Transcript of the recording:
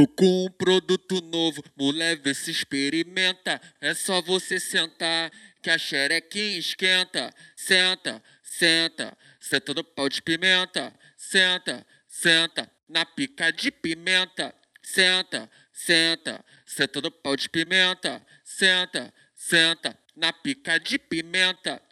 Tô com um produto novo, mulher, vê se experimenta. É só você sentar que a xerequinha esquenta. Senta, senta, senta no pau de pimenta. Senta, senta, na pica de pimenta. Senta, senta, senta no pau de pimenta. Senta, senta, na pica de pimenta.